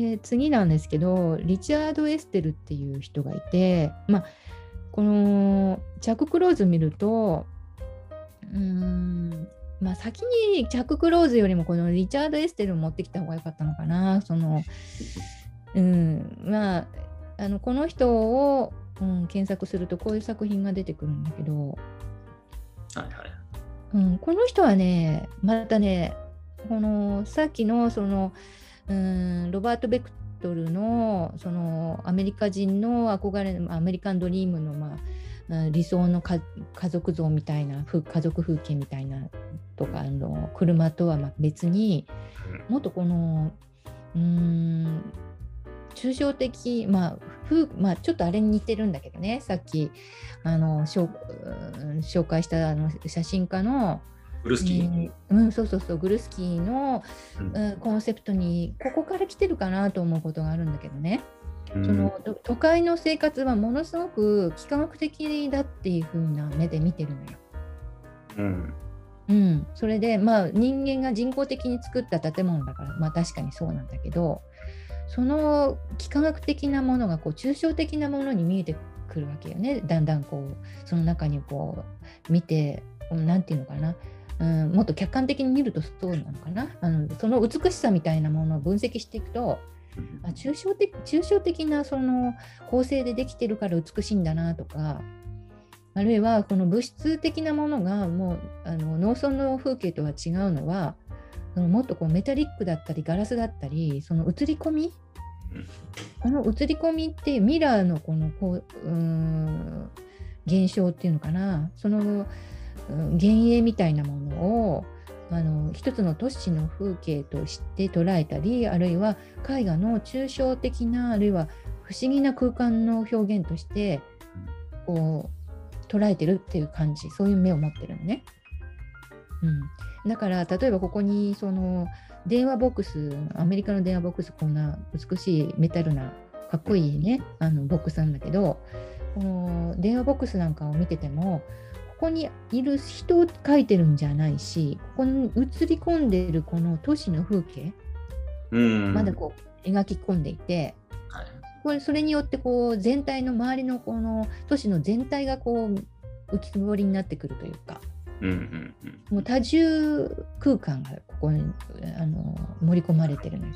で次なんですけどリチャード・エステルっていう人がいて、まあ、このチャック・クローズ見るとうーんまあ先にチャック・クローズよりもこのリチャード・エステルを持ってきた方が良かったのかなそのうんまああのこの人を、うん、検索するとこういう作品が出てくるんだけど、はいはい。うん、この人はねまたねこのさっきのそのうんロバート・ベクトルのそのアメリカ人の憧れのアメリカンドリームの、まあ、理想の家族像みたいな家族風景みたいなとかあの車とはま別にもっとこのうん抽象的、まあ風まあ、ちょっとあれに似てるんだけどね。さっきあの紹介したあの写真家のグルスキー、うん、そうそうそう。グルスキーの、うん、コンセプトにここから来てるかなと思うことがあるんだけどね、うん、その都会の生活はものすごく幾何学的だっていう風な目で見てるのよ。うん。うん、それでまあ人間が人工的に作った建物だからまあ確かにそうなんだけどその幾何学的なものがこう抽象的なものに見えてくるわけよね。だんだんこうその中にこう見て何て言うのかなうん、もっと客観的に見るとそうなのかな？あのその美しさみたいなものを分析していくとあ抽象的抽象的なその構成でできてるから美しいんだなとかあるいはこの物質的なものがもうあの農村の風景とは違うのはそのもっとこうメタリックだったりガラスだったりその映り込みこの映り込みってミラーのこのこううん現象っていうのかな？その幻影みたいなものをあの一つの都市の風景として捉えたりあるいは絵画の抽象的なあるいは不思議な空間の表現としてこう捉えてるっていう感じそういう目を持ってるのね。うん、だから例えばここにその電話ボックスアメリカの電話ボックスこんな美しいメタルなかっこいいねあのボックスなんだけどこの電話ボックスなんかを見ててもここにいる人を描いてるんじゃないしここに映り込んでいるこの都市の風景、うん、まだこう描き込んでいて、はい、これそれによってこう全体の周りのこの都市の全体がこう浮き彫りになってくるというか、うんうんうん、もう多重空間がここにあの盛り込まれてるのよ。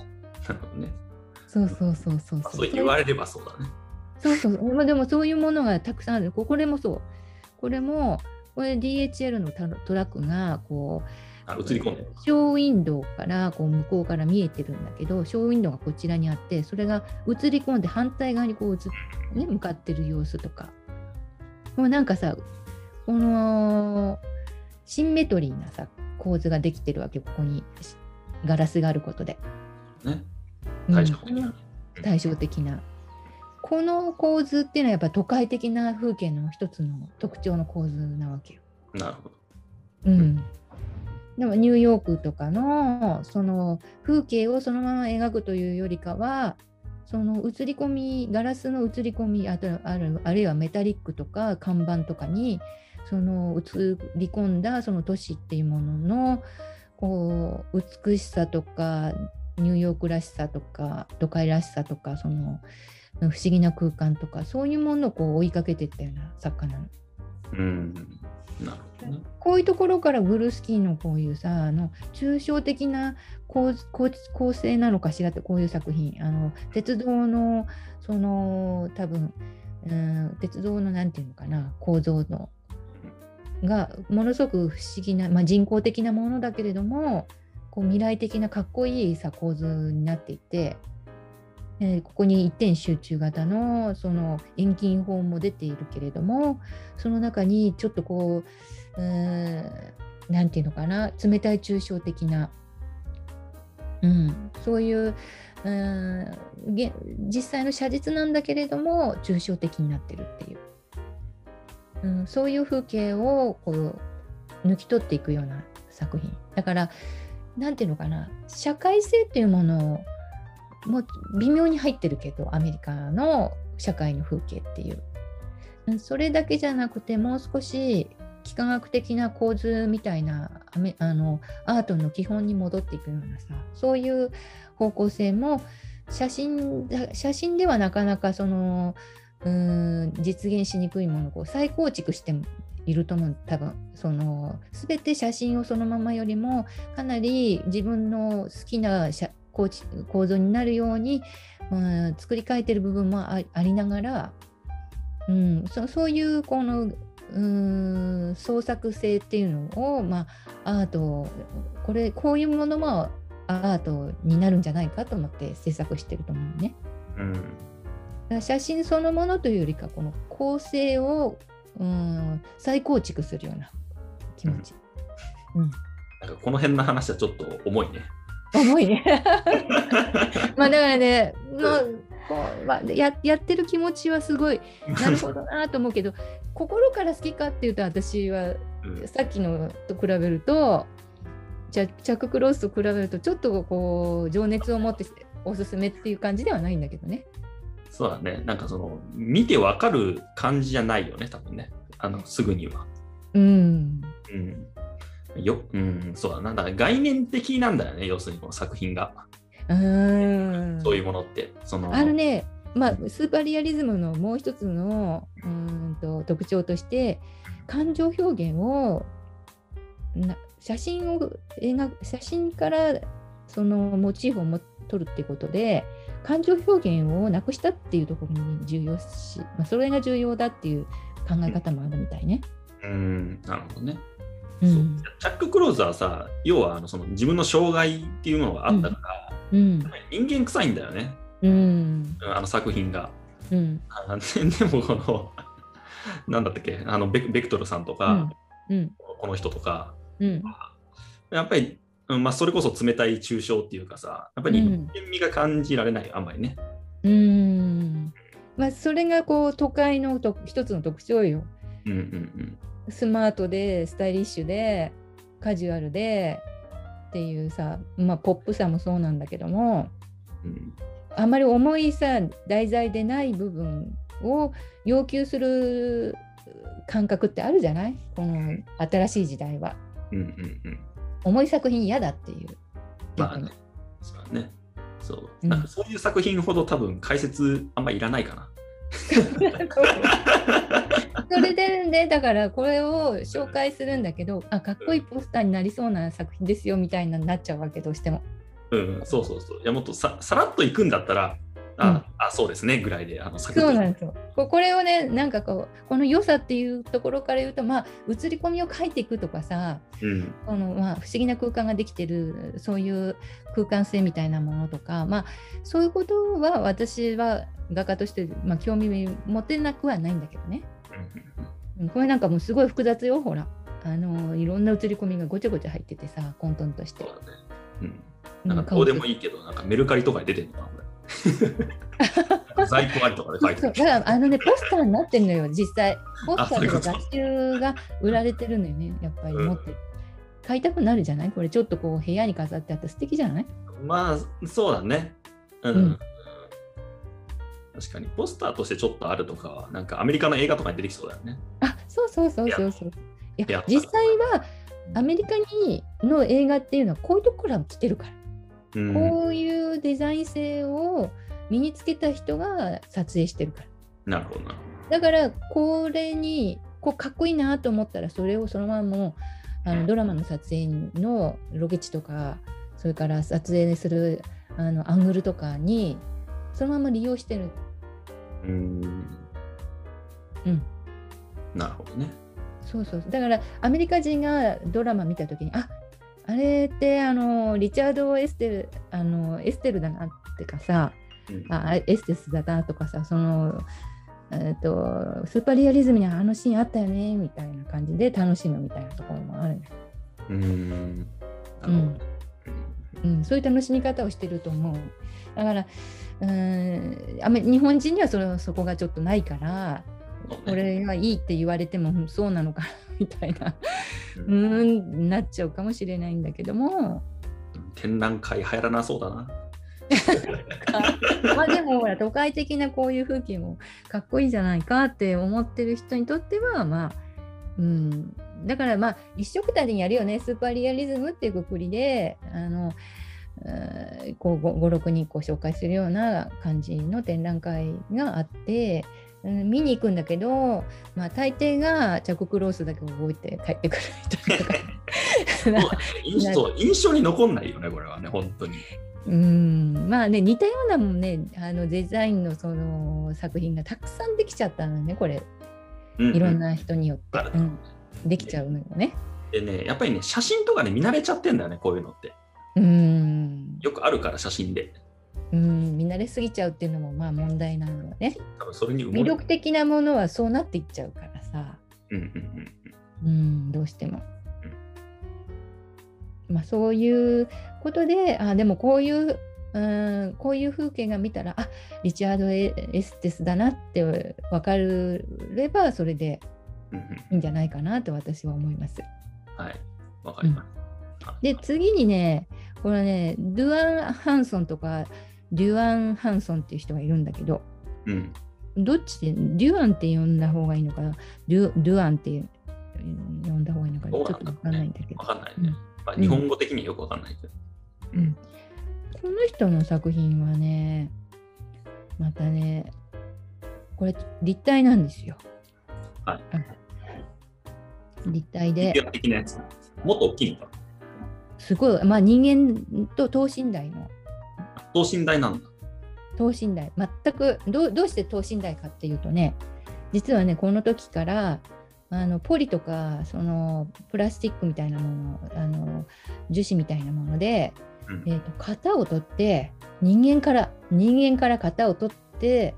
なるほどね。そうそうそうそうそう。そう言われればそうだね。そうそう。まあ、でもそういうものがたくさんある。これもそう。これもこれ DHL のトラックがこうあ映り込んでショーウィンドウからこう向こうから見えてるんだけどショーウィンドウがこちらにあってそれが映り込んで反対側にこう映、ね、向かってる様子とか。もうなんかさこのシンメトリーなさ構図ができてるわけここに。ガラスがあることで。ね、対照的な、うん、対照的なこの構図っていうのはやっぱ都会的な風景の一つの特徴の構図なわけよ。なるほど。うん。でもニューヨークとかのその風景をそのまま描くというよりかはその映り込みガラスの映り込みあとあるあるいはメタリックとか看板とかにその映り込んだその都市っていうもののこう美しさとかニューヨークらしさとか都会らしさとかその不思議な空間とかそういうものをこう追いかけていったような作家なの。うん。なるほどね、こういうところからグルスキーのこういうさあの抽象的な構構成なのかしらってこういう作品。あの鉄道のその多分、うん、鉄道の何て言うのかな構造の。がものすごく不思議な、まあ、人工的なものだけれどもこう未来的なかっこいいさ構図になっていてえー、ここに一点集中型のその遠近法も出ているけれどもその中にちょっとこう何て言うのかな冷たい抽象的な、うん、そういううん実際の写実なんだけれども抽象的になってるっていう、うん、そういう風景をこう抜き取っていくような作品。だから何て言うのかな社会性っていうものをもう微妙に入ってるけどアメリカの社会の風景っていう。それだけじゃなくてもう少し幾何学的な構図みたいなあのアートの基本に戻っていくようなさそういう方向性も写真写真ではなかなかそのうん実現しにくいものを再構築していると思う。多分その全て写真をそのままよりもかなり自分の好きな写構造になるように、うん、作り変えてる部分もあありながら、うん、そそういうこのうーん創作性っていうのを、まあ、アートこれこういうものもアートになるんじゃないかと思って制作してると思うね。うん。写真そのものというよりかこの構成をうん再構築するような気持ち。うんなんかこの辺の話はちょっと重いね。重いね。まあだからね、まあこうまあ、ややってる気持ちはすごいなるほどなと思うけど心から好きかっていうと私はうんさっきのと比べるとじゃチャック・クロスと比べるとちょっとこう情熱を持っておすすめっていう感じではないんだけどね。そうだね。なんかその、見てわかる感じじゃないよね、多分ね。あの、すぐには。うん。うん。よ、うん、そうだな。だから概念的なんだよね、要するにこの作品が。うんそういうものって。その、あのね、まあ、スーパーリアリズムのもう一つのうーんと特徴として感情表現をな写真を描く写真からそのモチーフをも取るっていうことで感情表現をなくしたっていうところに重要し、まあ、それが重要だっていう考え方もあるみたいね。うん、なるほどね。そう。うんチャック・クローズはさ、要はあのその自分の障害っていうのがあったから、うん。人間臭いんだよね、うん。うんあの作品が。うん。あででもこの、なんだったっけ、あのベクトルさんとか、うん。この人とか、うん。やっぱり、うんまあ、それこそ冷たい抽象っていうかさ、やっぱりうん。人間味が感じられないよ、あんまりね。うん。まあそれがこう都会のと一つの特徴よ。うんうんスマートでスタイリッシュでカジュアルでっていうさ、まあ、ポップさもそうなんだけどもうんうん。あまり重いさ題材でない部分を要求する感覚ってあるじゃない？この新しい時代は。うんうんうん。重い作品嫌だっていう。まあねそうだね。そううんなんかそういう作品ほど多分解説あんまいらないかな。それでねだからこれを紹介するんだけどあかっこいいポスターになりそうな作品ですよみたいなになっちゃうわけどうしても。うん、そうそうそう。いやもっとささらっといくんだったら、あ、あそうですねぐらいで、あの、そうなんですよ。ここれをね、なんかこう、この良さっていうところから言うと、まあ、映り込みを描いていくとかさ、うん、このまあ、不思議な空間ができてる、そういう空間性みたいなものとか、まあ、そういうことは私は画家として、まあ、興味持てなくはないんだけどね。うんこれなんかもうすごい複雑よ、ほら。あのいろんな映り込みがごちゃごちゃ入っててさ、混沌としてね。うん。うんなんかどうでもいいけど、なんかメルカリとかに出てるのかな。在庫ありとかで書いてるだからあのね、ポスターになってるのよ、実際。ポスターとか雑誌が売られてるのよね、やっぱり持ってる。買いたくなるじゃない？これちょっとこう部屋に飾ってあって素敵じゃない？まあ、そうだね。うん。うん確かに、ポスターとしてちょっとあるとかは、なんかアメリカの映画とかに出てきそうだよね。あそうそうそうそうそう。いいやや実際はアメリカにの映画っていうのはこういうとこから来てるから、うん。こういうデザイン性を身につけた人が撮影してるから。なるほどだからこれにこうかっこいいなと思ったらそれをそのままもうあのドラマの撮影のロケ地とかそれから撮影するあのアングルとかにそのまま利用してる。ど。うん。うんなるほどね。そうそうだからアメリカ人がドラマ見た時にああれってあのリチャード・エステルあのエステルだなってかさうんああエステスだなとかさその、えー、とスーパーリアリズムにあのシーンあったよねみたいな感じで楽しむみたいなところもあるんです、うん。なるほどね。うん、そういう楽しみ方をしてると思う。だからうんあめ日本人にはそれそこがちょっとないからこれはいいって言われてもうんそうなのかなみたいなううんんなっちゃうかもしれないんだけども。展覧会入らなそうだな。ま あでもほら都会的なこういう風景もかっこいいじゃないかって思ってる人にとってはまあうんだからまあ一緒くたにやるよね。スーパーリアリズムっていうくくりであのうんこう56人こう紹介するような感じの展覧会があって、うん見に行くんだけど、まあ、大抵がチャコクロースだけ覚えて帰ってくるみたいな。印象に残んないよね、これはね、本当に。うん。まあね似たようなもんねあのデザインのその作品がたくさんできちゃったのねこれ。うういろんな人によって、できちゃうのよね。でね、やっぱりね、写真とかね、見慣れちゃってんだよね、こういうのって。うんよくあるから、写真で。うん見慣れすぎちゃうっていうのもまあ問題なのよね。多分それに魅力的なものはそうなっていっちゃうからさ、うんうんうんうん、どうしても。まあそういうことであでもこういう、うん、こういう風景が見たらあリチャード・エエステスだなって分かればそれでいいんじゃないかなと私は思います。はい、わかります。で次にねこれねドゥアン・ハンソンとかデュアン・ハンソンっていう人がいるんだけどうん、どっちでデュアンって呼んだ方がいいのかな？デュアンって呼んだ方がいいのかちょっとわかんないんだけどわ。かんないね。まあ、うん日本語的によくわかんないけど。うんこの人の作品はねまたねこれ立体なんですよ。はいあ立体で的なやつ。もっと大きいのか。すごい、まあ、人間と等身大の等身大なんだ。等身大全くどうどうして等身大かっていうとね実はねこの時からあのポリとかそのプラスチックみたいなものあの樹脂みたいなもので、うんえー、と型を取って人間から人間から型を取って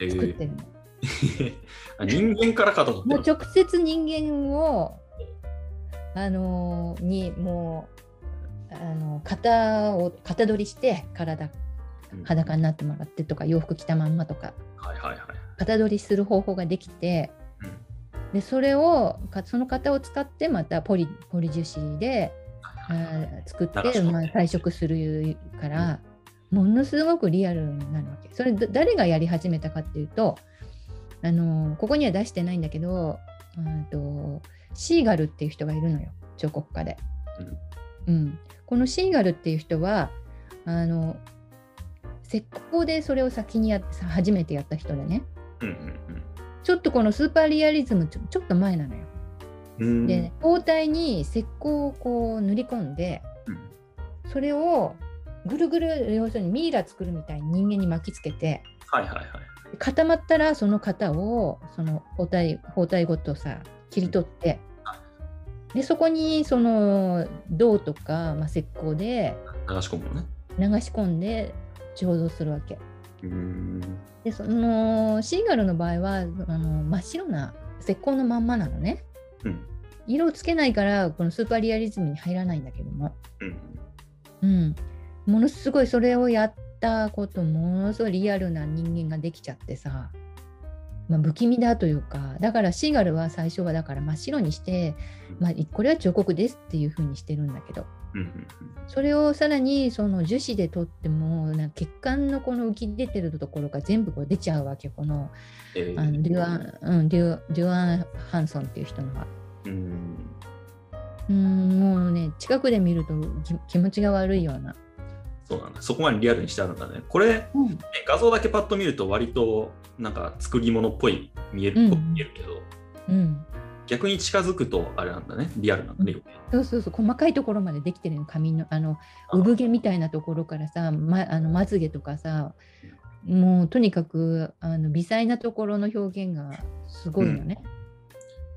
え作ってるの。あ 人間から型取ってる。もう直接人間をあのにもうあの型を型取りして体うん。裸になってもらってとか洋服着たまんまとか。はいはいはい。型取りする方法ができてうん。でそれをかその型を使ってまたポリポリ樹脂であー作って、まあ、退色するから、ものすごくリアルになるわけ。それだ誰がやり始めたかっていうとあのここには出してないんだけどうんとシーガルっていう人がいるのよ彫刻家で。うんこのシーガルっていう人はあの石膏でそれを先にやって初めてやった人でねうんうんちょっとこのスーパーリアリズムちょちょっと前なのよ。うんうん。で包帯に石膏をこう塗り込んでうんそれをぐるぐる要するにミイラ作るみたいに人間に巻きつけてはいはいはい。固まったらその型をその包帯包帯ごとさ切り取ってでそこにその銅とか、まあ、石膏で流し込むのね。流し込んで醸造するわけ。うーん。でそのシーガルの場合はあの真っ白な石膏のまんまなのね。うん。色をつけないからこのスーパーリアリズムに入らないんだけども、うん。うん、ものすごいそれをやったことものすごいリアルな人間ができちゃってさ、まあ、不気味だというかだからシーガルは最初はだから真っ白にして、まあ、これは彫刻ですっていうふうにしてるんだけどそれをさらにその樹脂で取ってもな血管のこの浮き出てるところが全部こう出ちゃうわけこのえーあのデュアン、うん、デュデュアン・ハンソンっていう人のは。うん。うんもうね近くで見るとき気持ちが悪いような。そうなんだ。そこまでリアルにしてあるんだね。これ、ねうん画像だけパッと見ると割となんか作り物っぽい見える,、うん見えるけど、うん、逆に近づくとあれなんだね。リアルなんだね。そうそうそう細かいところまでできてるの髪のあのあ産毛みたいなところからさ、ま、あのまつげとかさもうとにかくあの微細なところの表現がすごいよね。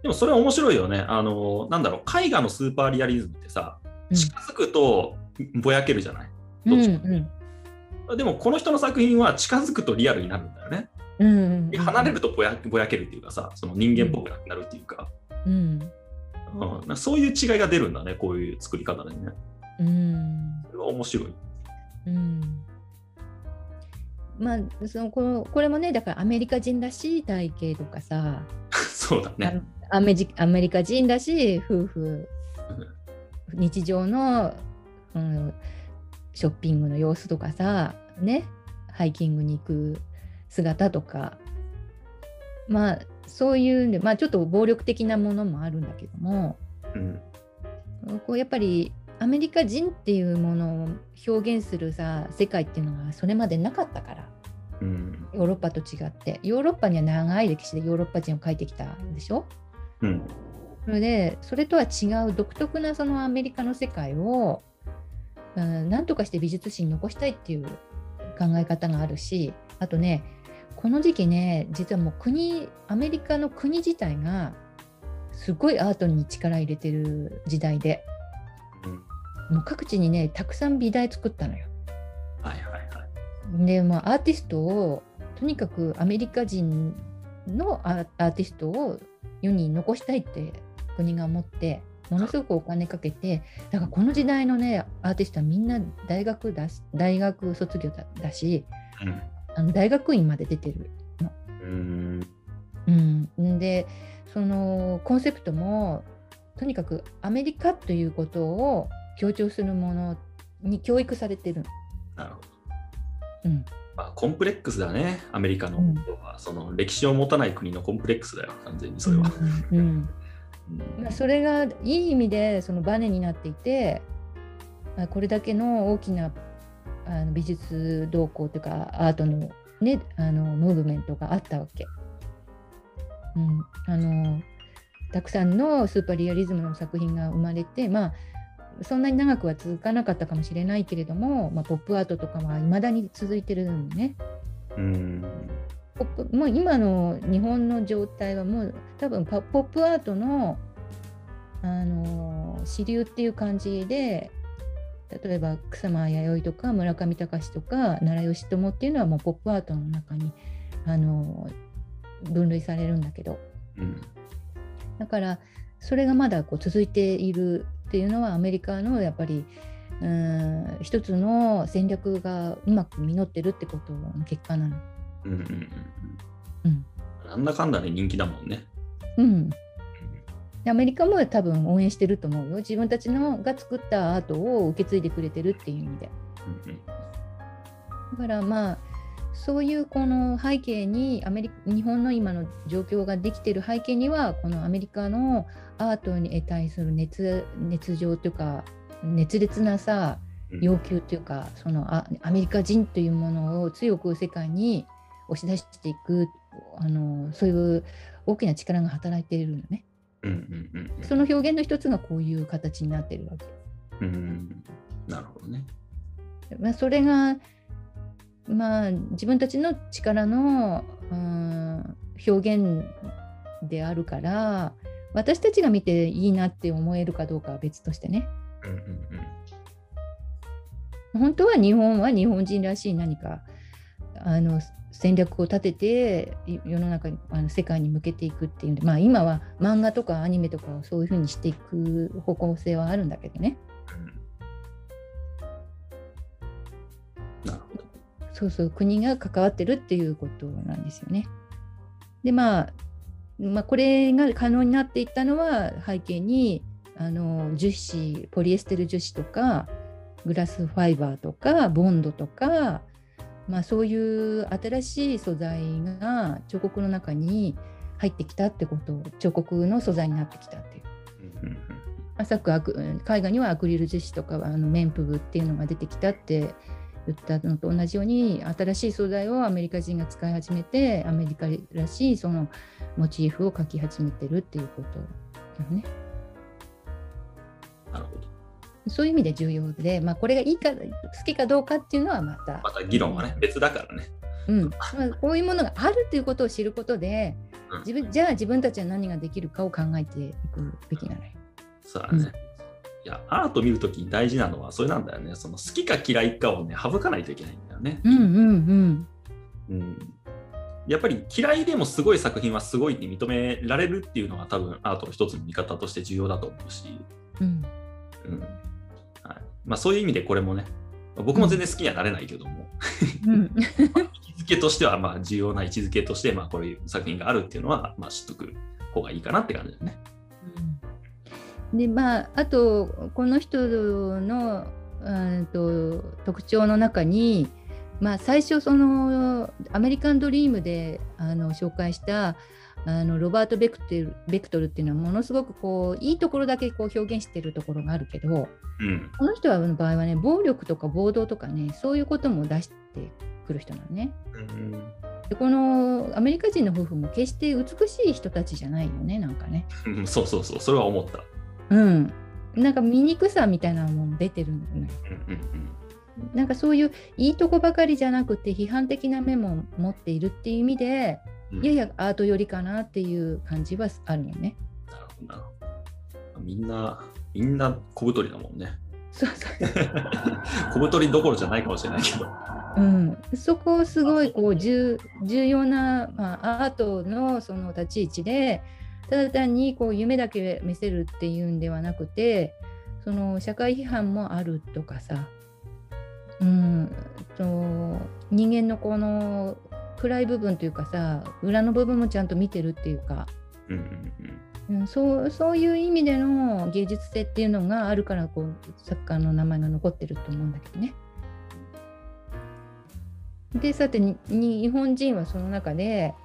でもそれは面白いよね。あの、なんだろう、絵画のスーパーリアリズムってさ、うん近づくとぼやけるじゃない？うんうどっちかん。でもこの人の作品は近づくとリアルになるんだよね。うんうんで離れるとぼやぼやけるっていうかさ、その人間っぽくなくなるっていうか、うん。うん。そういう違いが出るんだね、こういう作り方でね。うん。それは面白い。うん。まあそのこのこれもねだからアメリカ人らしい体型とかさ、そうだね。あアメジアメリカ人らしい夫婦。日常の、うん、ショッピングの様子とかさねハイキングに行く姿とか。まあそういうんでまあちょっと暴力的なものもあるんだけども。うん。こうやっぱりアメリカ人っていうものを表現するさ世界っていうのがそれまでなかったから。うん。ヨーロッパと違って。ヨーロッパには長い歴史でヨーロッパ人を描いてきたんでしょ？うん。それでそれとは違う独特なそのアメリカの世界をうん何とかして美術史に残したいっていう考え方があるしあとねこの時期ね実はもう国アメリカの国自体がすごいアートに力入れてる時代でうんもう各地にねたくさん美大作ったのよ。はいはいはい。でまあアーティストをとにかくアメリカ人のアアーティストを世に残したいって国が思ってものすごくお金かけてだからこの時代のねアーティストはみんな大学だし大学卒業だだしうんあの大学院まで出てる。うんうん、でそのコンセプトもとにかくアメリカということを強調するものに教育されてる。なるほど。うんまあ、コンプレックスだね、アメリカの。うんその歴史を持たない国のコンプレックスだよ、完全にそれは。うんうんうんまあ、それがいい意味でそのバネになっていて、まあ、これだけの大きなあの美術動向というかアートの,、ね、あのムーブメントがあったわけ。うん、あのたくさんのスーパーリアリズムの作品が生まれて、まあ、そんなに長くは続かなかったかもしれないけれども、まあ、ポップアートとかはいまだに続いてるのね。うんポップもう今の日本の状態はもう多分ポップアートの、あのー主流っていう感じで例えば草間彌生とか村上隆とか奈良義朝っていうのはもうポップアートの中に、あの分類されるんだけどうんだからそれがまだこう続いているっていうのはアメリカのやっぱりうん一つの戦略がうまく実ってるってことの結果なの。うんうんうんうんなんだかんだで人気だもんね。うんでアメリカも多分応援してると思うよ。自分たちのが作ったアートを受け継いでくれてるっていう意味で。うんうんだからまあそういうこの背景にアメリカ日本の今の状況ができてる背景にはこのアメリカのアートに対する熱熱情というか熱烈なさうん要求というかそのあアメリカ人というものを強く世界に押し出していくあのそういう大きな力が働いているのね。うんうんうんうんその表現の一つがこういう形になってるわけ。うんなるほどね。まあ、それが、まあ、自分たちの力の、うん、表現であるから私たちが見ていいなって思えるかどうかは別としてねうんうんうん本当は日本は日本人らしい何かあの戦略を立ててい世の中にあの世界に向けていくっていうんで、まあ、今は漫画とかアニメとかをそういうふうにしていく方向性はあるんだけどね。そうそう国が関わってるっていうことなんですよね。でまあ、まあ、これが可能になっていったのは背景にあの樹脂ポリエステル樹脂とかグラスファイバーとかボンドとか、まあ、そういう新しい素材が彫刻の中に入ってきたってこと彫刻の素材になってきたっていう。うんうん浅く絵画にはアクリル樹脂とかあの綿布っていうのが出てきたって言ったのと同じように新しい素材をアメリカ人が使い始めてアメリカらしいそのモチーフを描き始めてるっていうことだね。なるほど。そういう意味で重要で、まあ、これがいいか好きかどうかっていうのはまた、また議論はね、別だからね。うんまあ、こういうものがあるっていうことを知ることでうん自分じゃあ自分たちは何ができるかを考えていくべきなのよ。そうだね。いや、アート見るときに大事なのはそれなんだよね。その好きか嫌いかをね、省かないといけないんだよね。うんうんうんうん。やっぱり嫌いでもすごい作品はすごいって認められるっていうのが多分アートの一つの見方として重要だと思うし、うんうんはいまあ、そういう意味でこれもね、僕も全然好きにはなれないけども、うん。位置づけとしてはまあ重要な位置づけとして、まあ、こういう作品があるっていうのは、まあ、知っとく方がいいかなって感じだよね。でまああとこの人のうんと特徴の中に、まあ、最初そのアメリカンドリームであの紹介したあのロバート・ベクテルベクトルっていうのはものすごくこういいところだけこう表現してるところがあるけど、うん。この人はの場合はね暴力とか暴動とかねそういうことも出してくる人なのね。うん。でこのアメリカ人の夫婦も決して美しい人たちじゃないよねなんかね。うんそうそうそう、それは思った。うん。なんか醜さみたいなもの出てるのよ。うんうんなんかそういういいとこばかりじゃなくて批判的な面も持っているっていう意味でうん。ややアート寄りかなっていう感じはあるよね。なるほどな。みんな、みんな小太りだもんね。そうそう。小太りどころじゃないかもしれないけど。うん、そこすごいこう重重要な、まあ、アートのその立ち位置でただ単にこう夢だけ見せるっていうんではなくてその社会批判もあるとかさ、うん、と人間のこの暗い部分というかさ裏の部分もちゃんと見てるっていうか、うんうんうん、そうそういう意味での芸術性っていうのがあるからこう作家の名前が残ってると思うんだけどね。でさてに日本人はその中で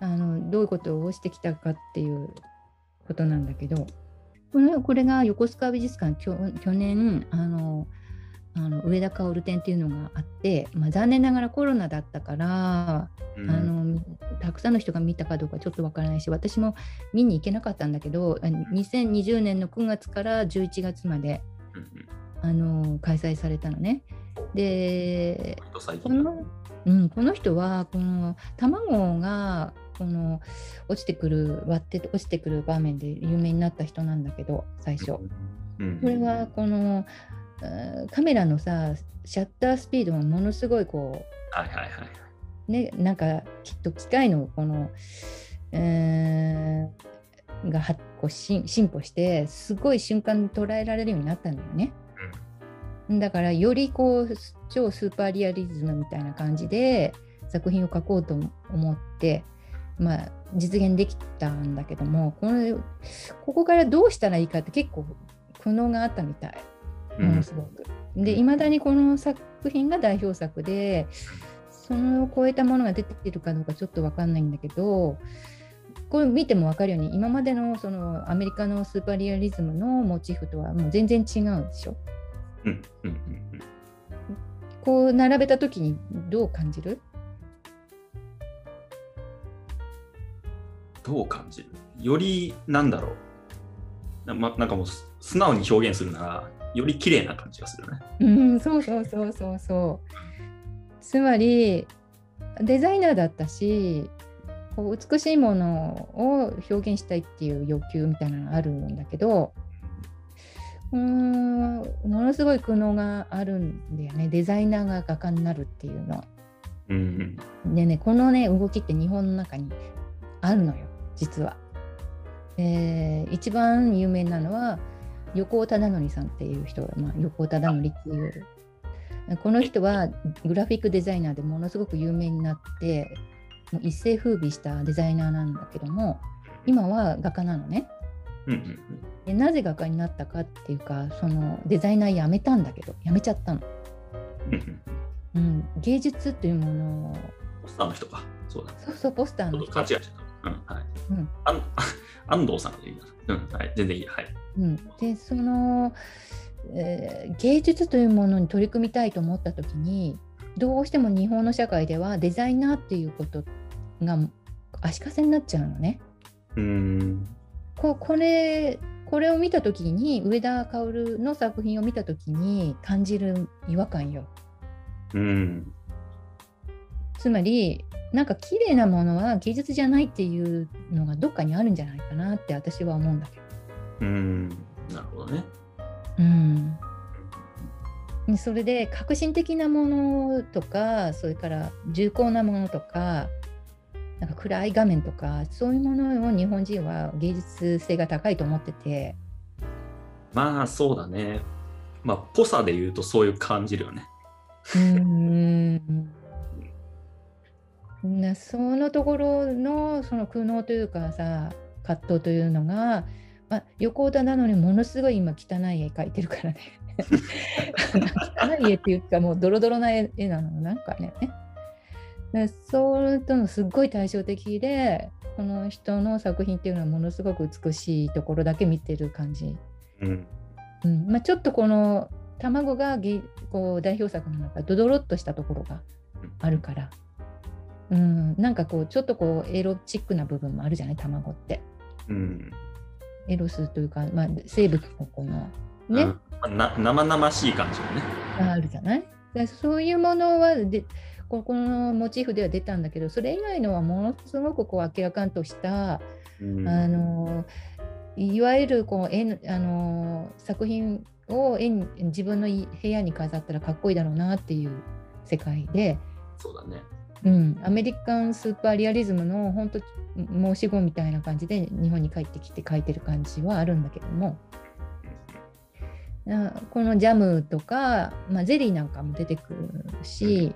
あのどういうことをしてきたかっていうことなんだけど。このこれが横須賀美術館去年あのあの上田薫展っていうのがあって、まあ、残念ながらコロナだったから、うん。あのたくさんの人が見たかどうかちょっとわからないし私も見に行けなかったんだけどあ2020年の9月から11月までうんうんあの開催されたのね。でこの,、うん、この人はこの卵がこの落ちてくる割って落ちてくる場面で有名になった人なんだけど最初。うんこれはこのカメラのさシャッタースピードがものすごいこはいはいはい。うねなんかきっと機械のこの、えーがはこうし進歩してすごい瞬間に捉えられるようになったんだよね。だからよりこう超スーパーリアリズムみたいな感じで作品を描こうと思って、まあ、実現できたんだけどもこのここからどうしたらいいかって結構苦悩があったみたいうんものすごく。でいまだにこの作品が代表作でそのを超えたものが出ているかどうかちょっと分かんないんだけどこれ見ても分かるように今までのそのアメリカのスーパーリアリズムのモチーフとはもう全然違うでしょ？うんうんうん。こう並べた時にどう感じる？どう感じる？よりなんだろう。な,、ま、なんかもうす素直に表現するならより綺麗な感じがするね。うん、そうそうそうそうそう。つまりデザイナーだったしこう美しいものを表現したいっていう欲求みたいなのがあるんだけどうーんものすごい苦悩があるんだよねデザイナーが画家になるっていうのは。うんうんでねこのね動きって日本の中にあるのよ実は。えー一番有名なのは横尾忠則さんっていう人が、まあ、横尾忠則っていうこの人はグラフィックデザイナーでものすごく有名になってもう一世風靡したデザイナーなんだけども今は画家なのね。うんうんでなぜ画家になったかっていうかそのデザイナー辞めたんだけど辞めちゃったの。うんうんうん、芸術っていうものをポスターの人か。そうだ。そうそうポスターの人っと勘違いしちゃった。うんはい。うんあん安藤さんでいいな。うんはい。全然いいや。はい。うん、でその、えー芸術というものに取り組みたいと思った時にどうしても日本の社会ではデザイナーっていうことが足かせになっちゃうのね。うーん。ここれこれを見た時に上田薫の作品を見た時に感じる違和感よ。うん。つまりなんか綺麗なものは芸術じゃないっていうのがどっかにあるんじゃないかなって私は思うんだけど。うん。なるほどね。うんそれで革新的なものとかそれから重厚なものとかなんか暗い画面とかそういうものを日本人は芸術性が高いと思ってて、まあそうだね。まあ、ぽさで言うとそういう感じるよね。うーんなそのところのその苦悩というかさ葛藤というのが、まあ、横尾忠則ものすごい今汚い絵描いてるからね。汚い絵っていうかもうドロドロな絵絵なのなんかね。でそれとのすっごい対照的でこの人の作品っていうのはものすごく美しいところだけ見てる感じ。うん。うん。まあ、ちょっとこの卵がげこう代表作の中ドドロッとしたところがあるから、うん、なんかこうちょっとこうエロチックな部分もあるじゃない？卵って。うん。エロスというか、まあ、生物のこのね、うん。な生々しい感じがね。があるじゃない？でそういうものはでここのモチーフでは出たんだけどそれ以外のはものすごくこう明らかんとした、うん。あのいわゆるこう絵のあの作品を絵に自分のい部屋に飾ったらかっこいいだろうなっていう世界で、そうだね。うん、アメリカンスーパーリアリズムの本当申し子みたいな感じで日本に帰ってきて描いてる感じはあるんだけども。なこのジャムとか、まあ、ゼリーなんかも出てくるし、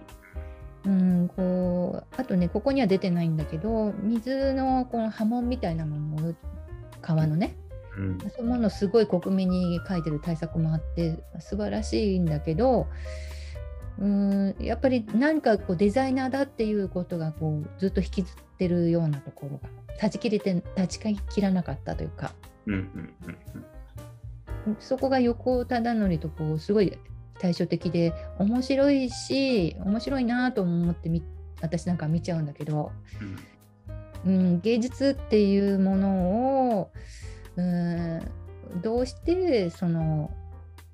うん、こうあとねここには出てないんだけど水のこの波紋みたいなものを川のね。うん。そういうものをすごい克明に描いてる対策もあって素晴らしいんだけどうんやっぱり何かこうデザイナーだっていうことがこうずっと引きずってるようなところが断ち切れて断ち切らなかったというか。うんうんうんそこが横尾忠則とこうすごい対照的で面白いし面白いなと思ってみ私なんか見ちゃうんだけど、うんうん、芸術っていうものをうんどうしてその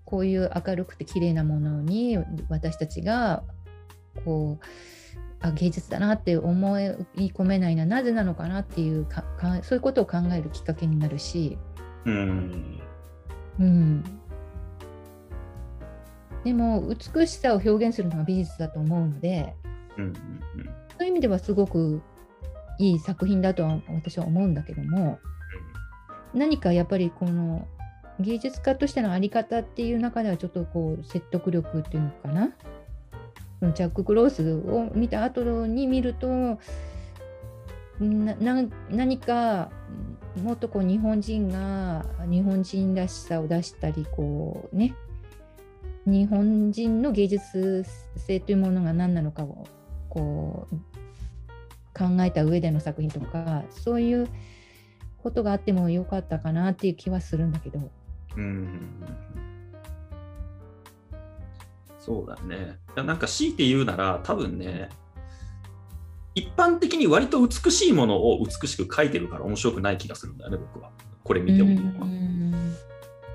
こういう明るくて綺麗なものに私たちがこうあ芸術だなって思い込めないななぜなのかなっていうかかそういうことを考えるきっかけになるし。うん。うん、でも美しさを表現するのが美術だと思うのでうんうんそういう意味ではすごくいい作品だとは私は思うんだけども何かやっぱりこの芸術家としての在り方っていう中ではちょっとこう説得力っていうのかな？そのジャック・クロースを見た後に見ると何かもっとこう日本人が日本人らしさを出したりこうね日本人の芸術性というものが何なのかをこう考えた上での作品とかそういうことがあってもよかったかなっていう気はするんだけど。うんうんそうだね。いやなんか強いて言うなら、多分ね、一般的に割と美しいものを美しく描いてるから面白くない気がするんだよね、僕は。これ見て思うのは。うん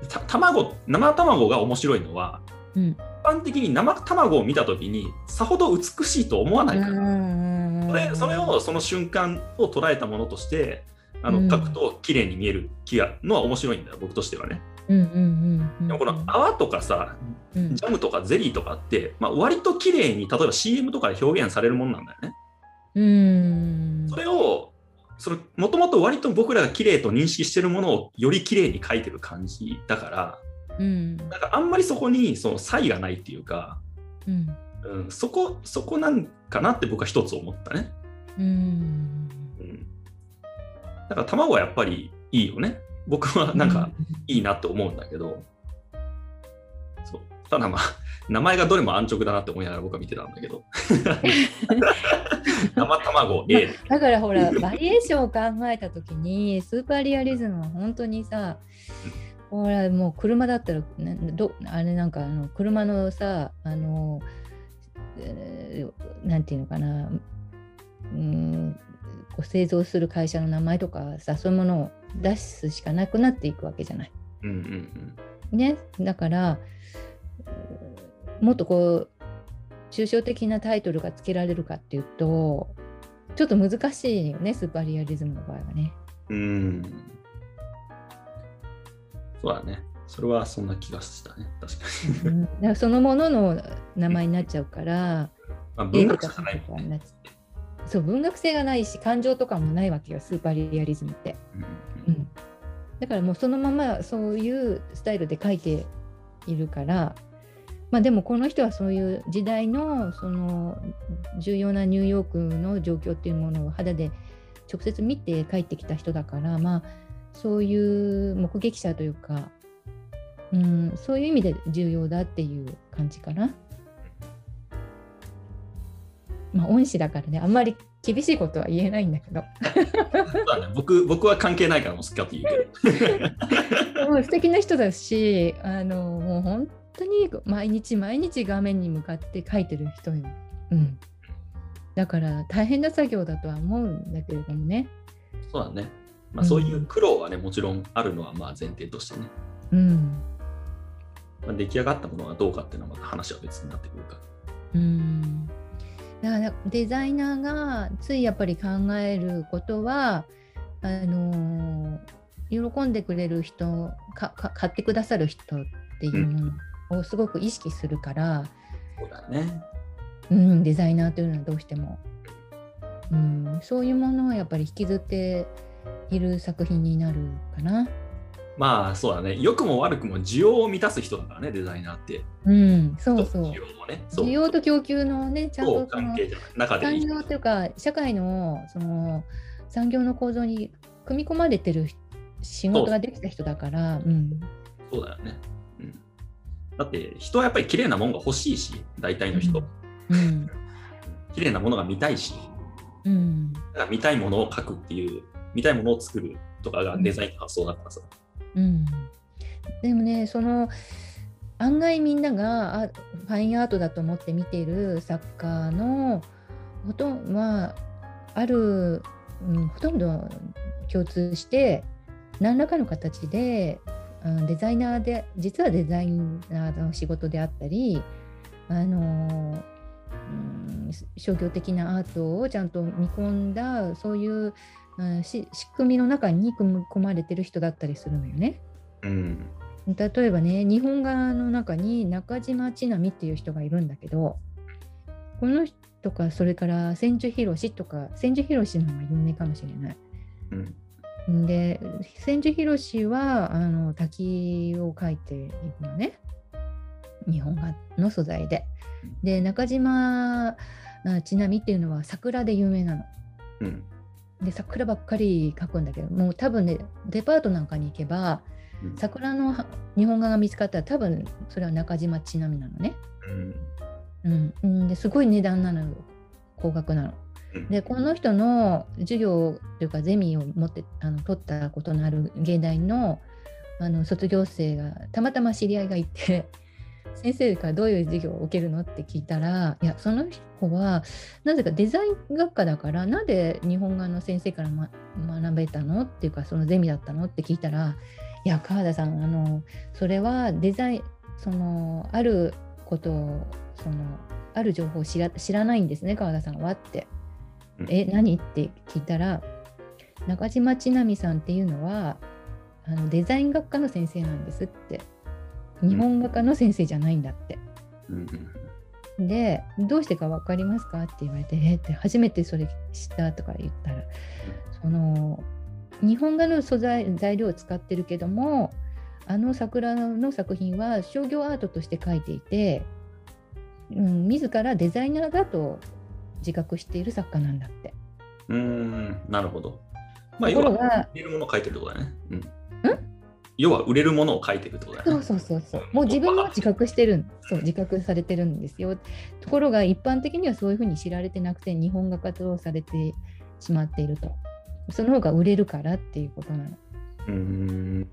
た卵生卵が面白いのは、うん一般的に生卵を見たときに、さほど美しいと思わないから。うんそれそれをその瞬間を捉えたものとしてあのうん描くと綺麗に見える気がのは面白いんだよ僕としてはね。うんうんうんうんでもこの泡とかさうん。ジャムとかゼリーとかって、まあ、割と綺麗に例えば CM とかで表現されるものなんだよね。うん。それをもともと割と僕らが綺麗と認識してるものをより綺麗に描いてる感じだからうん。なんかあんまりそこにその差異がないっていうか、うん。うん、そこそこなんかなって僕は一つ思ったね。うん。うん、だから卵はやっぱりいいよね。僕はなんかいいなって思うんだけど、そう。ただまあ、名前がどれも安直だなって思いながら僕は見てたんだけど、生卵 A で。だからほらバリエーションを考えた時にスーパーリアリズムは本当にさほらもう車だったらなどあれなんかあの車のさあの、えーなんていうのかなうんこう製造する会社の名前とかさそういうものを出すしかなくなっていくわけじゃない。うんうんね、だからうんもっとこう抽象的なタイトルがつけられるかっていうとちょっと難しいよねスーパーリアリズムの場合はね。うん。うん。そうだね。それはそんな気がしたね。確かに。うんだからそのものの名前になっちゃうから まあ、文学者じゃないもんね。そう文学性がないし感情とかもないわけよスーパーリアリズムって。うんうん、だからもうそのままそういうスタイルで書いているから、まあ、でもこの人はそういう時代のその重要なニューヨークの状況っていうものを肌で直接見て帰ってきた人だから、まあ、そういう目撃者というか、うん、そういう意味で重要だっていう感じかな。まあ、恩師だからねあんまり厳しいことは言えないんだけどそうだね、僕僕は関係ないからもう好きかって言うけど。もう素敵な人だしあのもう本当に毎日毎日画面に向かって書いてる人よ、うん、だから大変な作業だとは思うんだけれどもね、そうだね。まあ、そういう苦労はね、もちろんあるのはまあ前提としてね。うんまあ、出来上がったものがどうかっていうのはまた話は別になってくるから。うん、だからデザイナーがついやっぱり考えることはあの喜んでくれる人かか買ってくださる人っていうものをすごく意識するから、そうだね。うん、デザイナーというのはどうしても、うん、そういうものをやっぱり引きずっている作品になるかな。まあそうだね。良くも悪くも需要を満たす人だからね、デザイナーって。うん、そうそう需。要もね。そう需要と供給のね、ちゃんそうと関係じゃない。中でいい。産業というか社会のその産業の構造に組み込まれてる仕事ができた人だから、うん、そうだよね。うん。だって人はやっぱり綺麗なものが欲しいし、大体の人。うん、綺麗なものが見たいし、うん、だから見たいものを描くっていう、見たいものを作るとかがデザインの発想だからさ。うん。うん。でもね、その案外みんながあファインアートだと思って見ている作家のほとんどはある、うん、ほとんど共通して何らかの形で、うん、デザイナーで実はデザイナーの仕事であったりあの、うん、商業的なアートをちゃんと見込んだそういう、うん、し仕組みの中に組み込まれてる人だったりするのよね。うん。例えばね日本画の中に中島千波っていう人がいるんだけどこの人とかそれから千住博とか千住博の方が有名かもしれない。うん。で千住博はあの滝を描いているのね日本画の素材で。で中島あ千波っていうのは桜で有名なの。うん。で桜ばっかり描くんだけどもう多分ねデパートなんかに行けばうん桜のは日本画が見つかったら多分それは中島千波なのね。うん。うんうん、ですごい値段なのよ高額なの。うんでこの人の授業というかゼミを持ってあの取ったことのある芸大のあの卒業生がたまたま知り合いがいて先生からどういう授業を受けるのって聞いたらいやその子はなぜかデザイン学科だからなんで日本画の先生から、ま、学べたのっていうかそのゼミだったのって聞いたらいや川田さんあのそれはデザインそのあることをそのある情報を知ら知らないんですね川田さんはって。うんえ何って聞いたら中島千波さんっていうのはあのデザイン学科の先生なんですって日本画科の先生じゃないんだって。うん。でどうしてか分かりますか？って言われてえ？って初めてそれ知ったとか言ったらその日本画の素材材料を使ってるけどもあの桜の作品は商業アートとして描いていて、うん、自らデザイナーだと自覚している作家なんだって。うん。なるほど。まあ、ところが売れるものを書いてるってことだね。うん。要は売れるものを書いてるってことだよね。そうそうそうそう。もう自分は自覚してるんそう自覚されてるんですよ。ところが一般的にはそういうふうに知られてなくて日本画活動されてしまっていると。その方が売れるからっていうことなの。うん。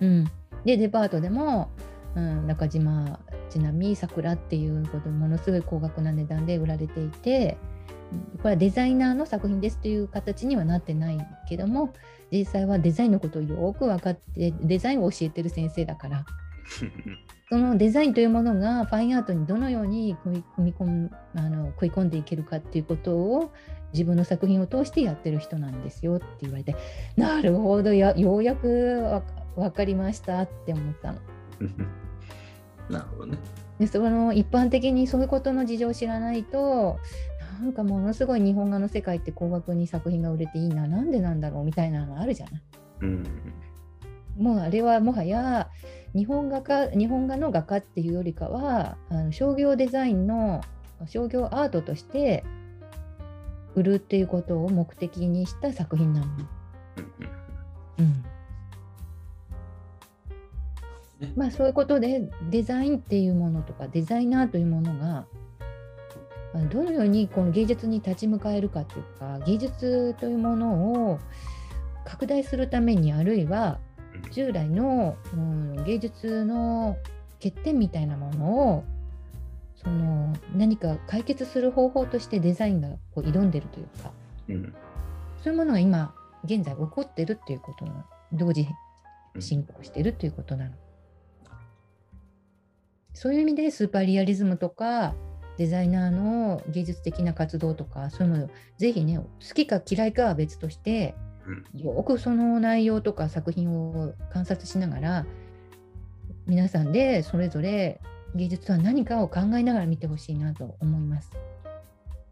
うん、でデパートでも、うん、中島ちなみに桜っていうことものすごい高額な値段で売られていてうんこれはデザイナーの作品ですという形にはなってないけども実際はデザインのことをよく分かってデザインを教えてる先生だから そのデザインというものがファインアートにどのように組み込むあの食い込んでいけるかっていうことを自分の作品を通してやってる人なんですよって言われてなるほどやようやくわ分かりましたって思ったの。なるほどね。でその一般的にそういうことの事情を知らないとなんかものすごい日本画の世界って高額に作品が売れていいななんでなんだろうみたいなのあるじゃない。うん。もうあれはもはや日本画家日本画の画家っていうよりかはあの商業デザインの商業アートとして売るっていうことを目的にした作品なの。うんまあそういうことでデザインっていうものとかデザイナーというものがどのようにこの芸術に立ち向かえるかというか芸術というものを拡大するためにあるいは従来の、うん、芸術の欠点みたいなものをその何か解決する方法としてデザインがこう挑んでるというか、うん、そういうものが今現在起こってるっていうことの同時進行してるっていうことなの。そういう意味でスーパーリアリズムとかデザイナーの芸術的な活動とかそういうのをぜひね好きか嫌いかは別として、よくその内容とか作品を観察しながら皆さんでそれぞれ芸術とは何かを考えながら見てほしいなと思います。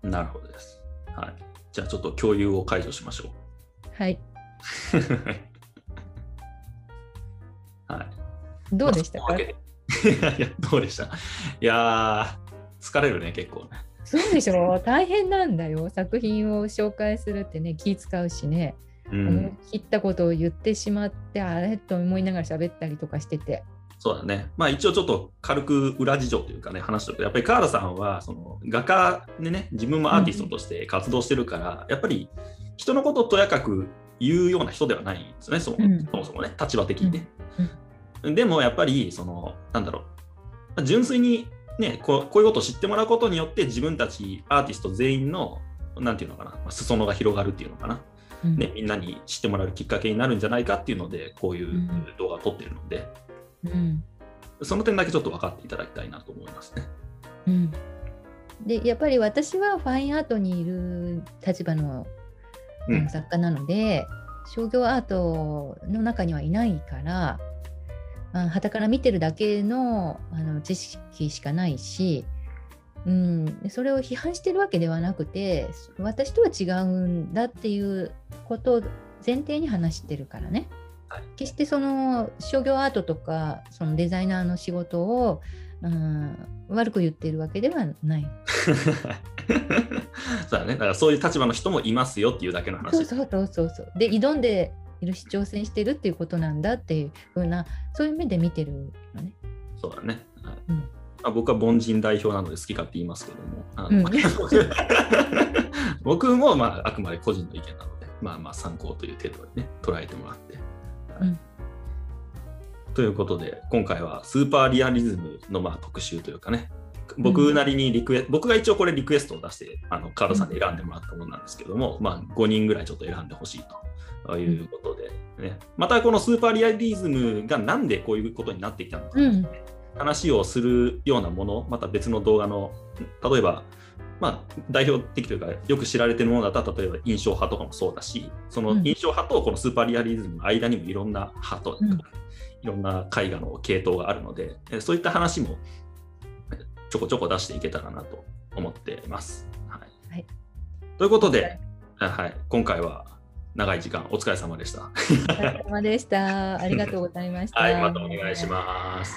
なるほどです。はい。じゃあちょっと共有を解除しましょう。はい。はい。どうでしたか、いや、どうでした？いや疲れるね、結構ね。そうでしょ大変なんだよ。作品を紹介するってね、気使うしね。うん、切ったことを言ってしまって、あれ？と思いながら喋ったりとかしてて。そうだね。まあ一応ちょっと軽く裏事情というかね、話しておくと、やっぱり河原さんはその画家でね、自分もアーティストとして活動してるから、うん、やっぱり人のことをとやかく言うような人ではないんですね、そ,、うん、そもそもね、立場的にね。うん、でもやっぱり、その、なんだろう、純粋にねこう、こういうことを知ってもらうことによって、自分たちアーティスト全員の、なんていうのかな、裾野が広がるっていうのかな。ね、みんなに知ってもらえるきっかけになるんじゃないかっていうので、こういう動画を撮ってるので、うん、その点だけちょっと分かっていただきたいなと思いますね。うん、でやっぱり私はファインアートにいる立場の作家なので、うん、商業アートの中にはいないからはたから見てるだけのあの知識しかないし、うん、それを批判してるわけではなくて私とは違うんだっていうことを前提に話してるからね。決してその商業アートとかそのデザイナーの仕事を、うん、悪く言っているわけではない。そうだね、だからそういう立場の人もいますよっていうだけの話。そうそうそうそう。で挑んでいるし挑戦してるっていうことなんだっていうふうなそういう目で見てるのね。そうだね。はいうんまあ、僕は凡人代表なので好きかって言いますけども、うん、僕もまああくまで個人の意見なので、まあまあ参考という程度でね、捉えてもらって。うん、ということで今回はスーパーリアリズムのまあ特集というかね僕なりにリクエ、うん、僕が一応これリクエストを出してあのカードさんで選んでもらったものなんですけども、うん、まあ、5人ぐらいちょっと選んでほしいということで、ね、またこのスーパーリアリズムがなんでこういうことになってきたのか、ね、話をするようなものまた別の動画の例えばまあ、代表的というか、よく知られているものだったら、例えば印象派とかもそうだし、その印象派とこのスーパーリアリズムの間にもいろんな派と、うん、いろんな絵画の系統があるので、そういった話もちょこちょこ出していけたらなと思っています。はい、はい、ということで、はい、今回は長い時間お疲れ様でした。お疲れ様でした。ありがとうございました。はい、またお願いします。